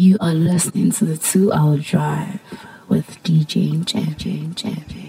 You are listening to the two hour drive with DJ and Champion Champion.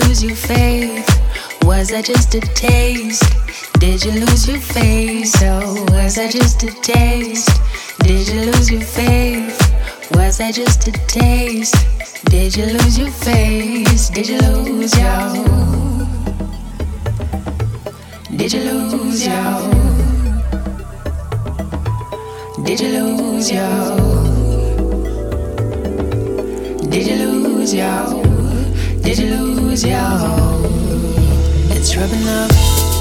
lose your faith? Was that just a taste? Did you lose your faith? So was that just a taste? Did you lose your faith? Was that just a taste? Did you lose your face? Did you lose your? Did you lose your? Did you lose your? Did you lose your? Did you lose your hold? It's rubbing off.